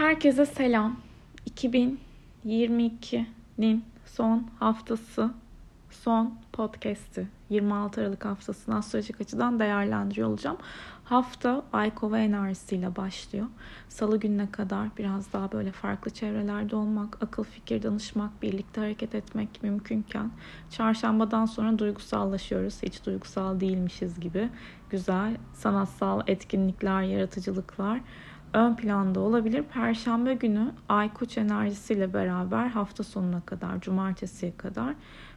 Herkese selam. 2022'nin son haftası, son podcast'i. 26 Aralık haftasını astrolojik açıdan değerlendiriyor olacağım. Hafta Ay Kova enerjisiyle başlıyor. Salı gününe kadar biraz daha böyle farklı çevrelerde olmak, akıl fikir danışmak, birlikte hareket etmek mümkünken çarşambadan sonra duygusallaşıyoruz. Hiç duygusal değilmişiz gibi. Güzel sanatsal etkinlikler, yaratıcılıklar ön planda olabilir. Perşembe günü Ay Koç enerjisiyle beraber hafta sonuna kadar, cumartesiye kadar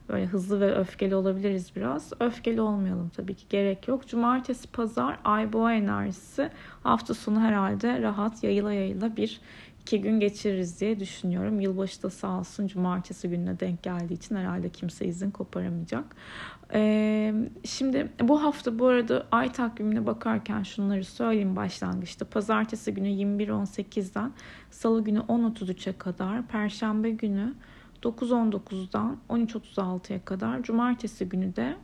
böyle hızlı ve öfkeli olabiliriz biraz. Öfkeli olmayalım tabii ki gerek yok. Cumartesi, pazar Ay Boğa enerjisi hafta sonu herhalde rahat yayıla yayıla bir iki gün geçiririz diye düşünüyorum. Yılbaşı da sağ olsun cumartesi gününe denk geldiği için herhalde kimse izin koparamayacak. Ee, şimdi bu hafta bu arada ay takvimine bakarken şunları söyleyeyim başlangıçta. Pazartesi günü 21.18'den Salı günü 10.33'e kadar, Perşembe günü 9.19'dan 13.36'ya kadar, Cumartesi günü de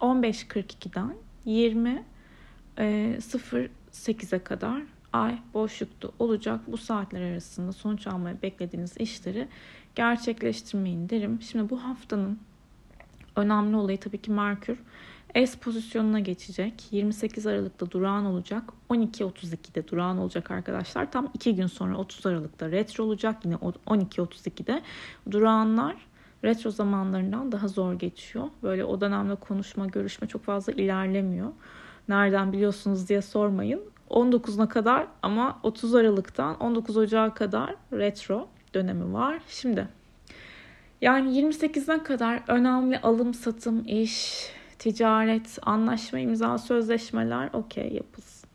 15.42'den 20.08'e kadar ay boşlukta olacak. Bu saatler arasında sonuç almaya beklediğiniz işleri gerçekleştirmeyin derim. Şimdi bu haftanın önemli olayı tabii ki Merkür. S pozisyonuna geçecek. 28 Aralık'ta durağan olacak. 12.32'de durağan olacak arkadaşlar. Tam 2 gün sonra 30 Aralık'ta retro olacak. Yine 12.32'de durağanlar retro zamanlarından daha zor geçiyor. Böyle o dönemde konuşma, görüşme çok fazla ilerlemiyor. Nereden biliyorsunuz diye sormayın. 19'una kadar ama 30 Aralık'tan 19 Ocağı kadar retro dönemi var. Şimdi yani 28'den kadar önemli alım satım, iş, ticaret, anlaşma, imza, sözleşmeler okey yapılsın.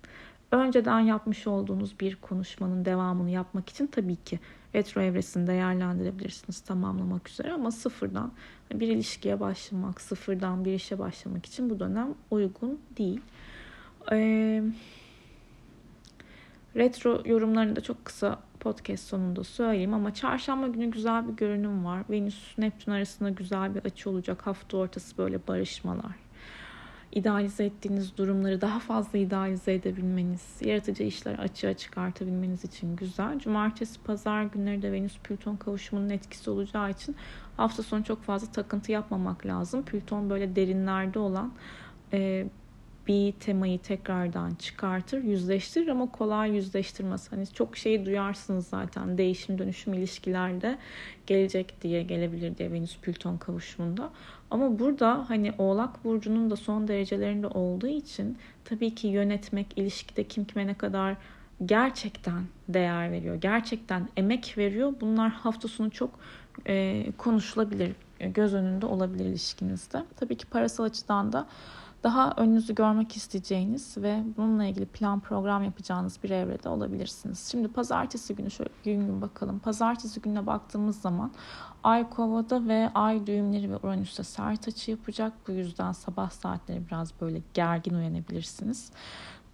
Önceden yapmış olduğunuz bir konuşmanın devamını yapmak için tabii ki retro evresini değerlendirebilirsiniz tamamlamak üzere ama sıfırdan bir ilişkiye başlamak, sıfırdan bir işe başlamak için bu dönem uygun değil. Ee, retro yorumlarını da çok kısa podcast sonunda söyleyeyim ama çarşamba günü güzel bir görünüm var. Venüs Neptün arasında güzel bir açı olacak. Hafta ortası böyle barışmalar. İdealize ettiğiniz durumları daha fazla idealize edebilmeniz, yaratıcı işler açığa çıkartabilmeniz için güzel. Cumartesi, pazar günleri de Venüs Plüton kavuşumunun etkisi olacağı için hafta sonu çok fazla takıntı yapmamak lazım. Plüton böyle derinlerde olan e, bir temayı tekrardan çıkartır, yüzleştirir ama kolay yüzleştirmez. Hani çok şeyi duyarsınız zaten değişim dönüşüm ilişkilerde gelecek diye gelebilir diye Venüs Plüton kavuşumunda. Ama burada hani Oğlak Burcu'nun da son derecelerinde olduğu için tabii ki yönetmek, ilişkide kim kime ne kadar gerçekten değer veriyor, gerçekten emek veriyor. Bunlar hafta sonu çok e, konuşulabilir, göz önünde olabilir ilişkinizde. Tabii ki parasal açıdan da daha önünüzü görmek isteyeceğiniz ve bununla ilgili plan program yapacağınız bir evrede olabilirsiniz. Şimdi pazartesi günü şöyle gün gün bakalım. Pazartesi gününe baktığımız zaman Ay Kova'da ve Ay düğümleri ve Uranüs'te sert açı yapacak. Bu yüzden sabah saatleri biraz böyle gergin uyanabilirsiniz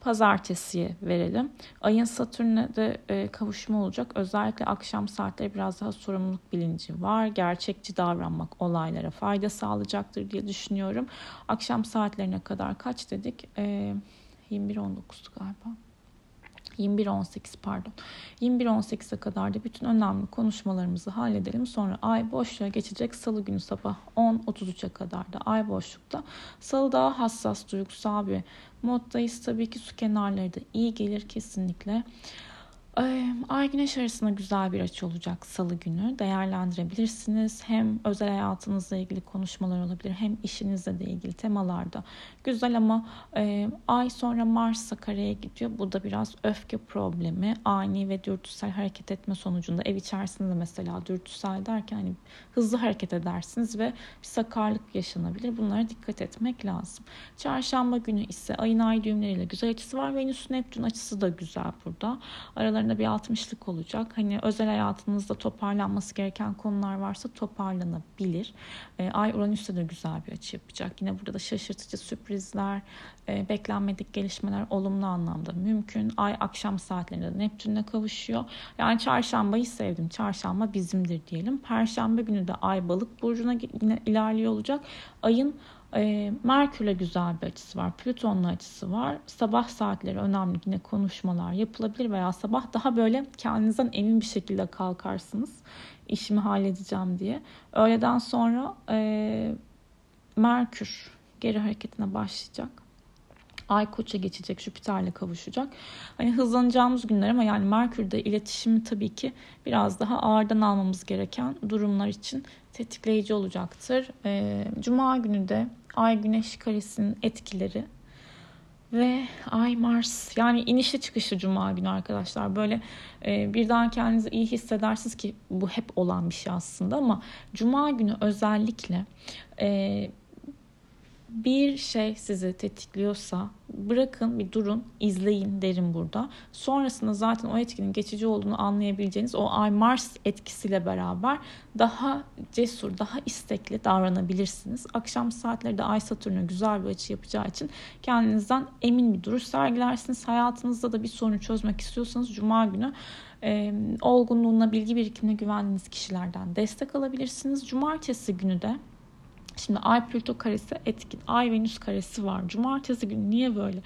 pazartesiye verelim. Ayın Satürn'e de e, kavuşma olacak. Özellikle akşam saatleri biraz daha sorumluluk bilinci var. Gerçekçi davranmak olaylara fayda sağlayacaktır diye düşünüyorum. Akşam saatlerine kadar kaç dedik? E, 21.19'du galiba. 21.18 pardon. 21.18'e kadar da bütün önemli konuşmalarımızı halledelim. Sonra ay boşluğa geçecek. Salı günü sabah 10.33'e kadar da ay boşlukta. Salı daha hassas, duygusal bir moddayız. Tabii ki su kenarları da iyi gelir kesinlikle. Ay güneş arasında güzel bir açı olacak salı günü. Değerlendirebilirsiniz. Hem özel hayatınızla ilgili konuşmalar olabilir hem işinizle de ilgili temalarda. Güzel ama e, ay sonra Mars'a kareye gidiyor. Bu da biraz öfke problemi. Ani ve dürtüsel hareket etme sonucunda ev içerisinde mesela dürtüsel derken hani hızlı hareket edersiniz ve sakarlık yaşanabilir. Bunlara dikkat etmek lazım. Çarşamba günü ise ayın ay düğümleriyle güzel açısı var. Venüs Neptün açısı da güzel burada. Aralarında aralarında bir 60'lık olacak. Hani özel hayatınızda toparlanması gereken konular varsa toparlanabilir. E, Ay Uranüs'te de güzel bir açı yapacak. Yine burada da şaşırtıcı sürprizler, e, beklenmedik gelişmeler olumlu anlamda mümkün. Ay akşam saatlerinde Neptün'le kavuşuyor. Yani çarşambayı sevdim. Çarşamba bizimdir diyelim. Perşembe günü de Ay balık burcuna yine ilerliyor olacak. Ayın E, Merkür'le güzel bir açısı var. Plüton'la açısı var. Sabah saatleri önemli yine konuşmalar yapılabilir veya sabah daha böyle kendinizden emin bir şekilde kalkarsınız. İşimi halledeceğim diye. Öğleden sonra e, Merkür geri hareketine başlayacak. Ay koça geçecek, Jüpiter'le kavuşacak. Hani hızlanacağımız günler ama yani Merkür'de iletişimi tabii ki biraz daha ağırdan almamız gereken durumlar için tetikleyici olacaktır. Ee, Cuma günü de Ay Güneş karesinin etkileri ve Ay Mars yani inişli çıkışlı Cuma günü arkadaşlar böyle e, birden kendinizi iyi hissedersiniz ki bu hep olan bir şey aslında ama Cuma günü özellikle e, bir şey sizi tetikliyorsa bırakın bir durun izleyin derim burada. Sonrasında zaten o etkinin geçici olduğunu anlayabileceğiniz o Ay Mars etkisiyle beraber daha cesur, daha istekli davranabilirsiniz. Akşam saatleri de Ay Satürn'e güzel bir açı yapacağı için kendinizden emin bir duruş sergilersiniz. Hayatınızda da bir sorunu çözmek istiyorsanız Cuma günü e, olgunluğuna, bilgi birikimine güvendiğiniz kişilerden destek alabilirsiniz. Cumartesi günü de Şimdi Ay Plüto karesi etkin. Ay Venüs karesi var. Cumartesi günü niye böyle?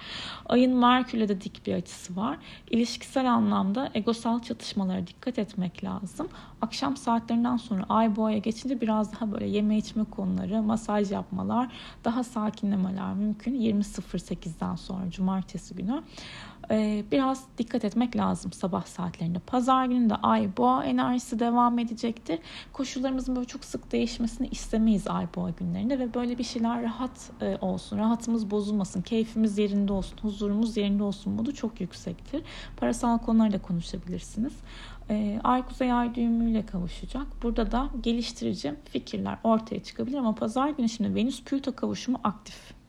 Ayın Merkür'le de dik bir açısı var. İlişkisel anlamda egosal çatışmalara dikkat etmek lazım. Akşam saatlerinden sonra Ay Boğa'ya geçince biraz daha böyle yeme içme konuları, masaj yapmalar, daha sakinlemeler mümkün. 20.08'den sonra cumartesi günü. Ee, biraz dikkat etmek lazım sabah saatlerinde. Pazar günü de ay boğa enerjisi devam edecektir. Koşullarımızın böyle çok sık değişmesini istemeyiz ay boğa günlerinde ve böyle bir şeyler rahat e, olsun, rahatımız bozulmasın, keyfimiz yerinde olsun, huzurumuz yerinde olsun modu çok yüksektir. Parasal konuları da konuşabilirsiniz. Ee, ay kuzey ay düğümüyle kavuşacak. Burada da geliştirici fikirler ortaya çıkabilir ama pazar günü şimdi Venüs Plüto kavuşumu aktif.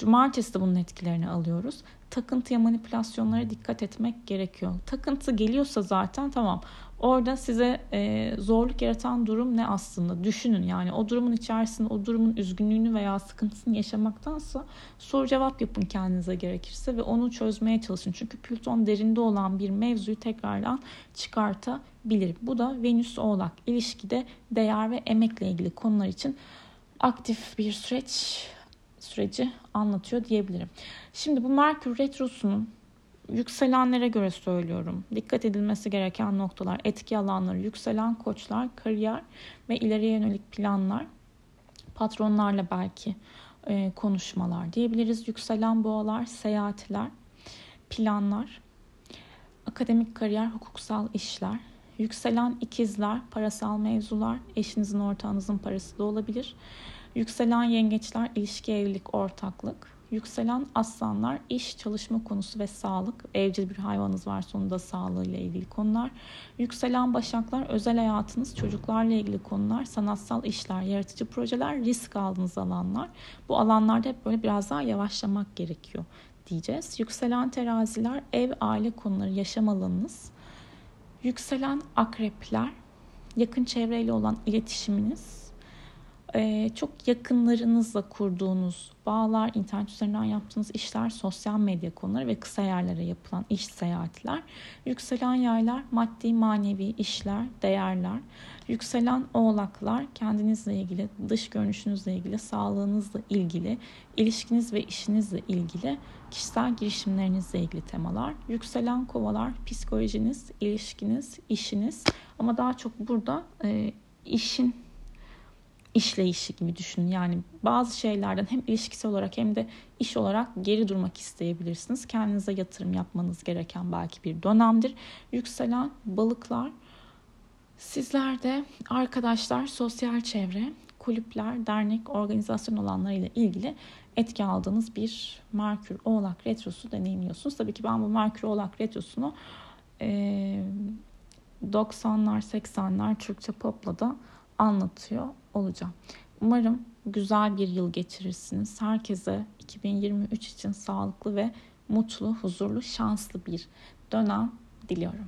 Cumartesi de bunun etkilerini alıyoruz takıntıya manipülasyonlara dikkat etmek gerekiyor. Takıntı geliyorsa zaten tamam orada size e, zorluk yaratan durum ne aslında düşünün yani o durumun içerisinde o durumun üzgünlüğünü veya sıkıntısını yaşamaktansa soru cevap yapın kendinize gerekirse ve onu çözmeye çalışın. Çünkü Plüton derinde olan bir mevzuyu tekrardan çıkartabilir. Bu da Venüs Oğlak ilişkide değer ve emekle ilgili konular için aktif bir süreç süreci anlatıyor diyebilirim. Şimdi bu Merkür Retrosu'nun yükselenlere göre söylüyorum. Dikkat edilmesi gereken noktalar, etki alanları, yükselen koçlar, kariyer ve ileriye yönelik planlar, patronlarla belki e, konuşmalar diyebiliriz. Yükselen boğalar, seyahatler, planlar, akademik kariyer, hukuksal işler, yükselen ikizler, parasal mevzular, eşinizin ortağınızın parası da olabilir. Yükselen yengeçler ilişki, evlilik, ortaklık. Yükselen aslanlar iş, çalışma konusu ve sağlık. Evcil bir hayvanınız varsa onun da sağlığıyla ilgili konular. Yükselen başaklar özel hayatınız, çocuklarla ilgili konular, sanatsal işler, yaratıcı projeler, risk aldığınız alanlar. Bu alanlarda hep böyle biraz daha yavaşlamak gerekiyor diyeceğiz. Yükselen teraziler ev, aile konuları, yaşam alanınız. Yükselen akrepler yakın çevreyle olan iletişiminiz, ee, çok yakınlarınızla kurduğunuz bağlar, internet üzerinden yaptığınız işler, sosyal medya konuları ve kısa yerlere yapılan iş seyahatler, yükselen yaylar, maddi manevi işler, değerler, yükselen oğlaklar, kendinizle ilgili, dış görünüşünüzle ilgili, sağlığınızla ilgili, ilişkiniz ve işinizle ilgili, kişisel girişimlerinizle ilgili temalar, yükselen kovalar, psikolojiniz, ilişkiniz, işiniz. Ama daha çok burada e, işin işleyişi gibi düşünün. Yani bazı şeylerden hem ilişkisel olarak hem de iş olarak geri durmak isteyebilirsiniz. Kendinize yatırım yapmanız gereken belki bir dönemdir. Yükselen balıklar sizler de arkadaşlar, sosyal çevre, kulüpler, dernek, organizasyon olanlarıyla ilgili etki aldığınız bir Merkür Oğlak Retrosu deneyimliyorsunuz. Tabii ki ben bu Merkür Oğlak Retrosu'nu e, 90'lar 80'ler Türkçe popla da anlatıyor olacağım. Umarım güzel bir yıl geçirirsiniz. Herkese 2023 için sağlıklı ve mutlu, huzurlu, şanslı bir dönem diliyorum.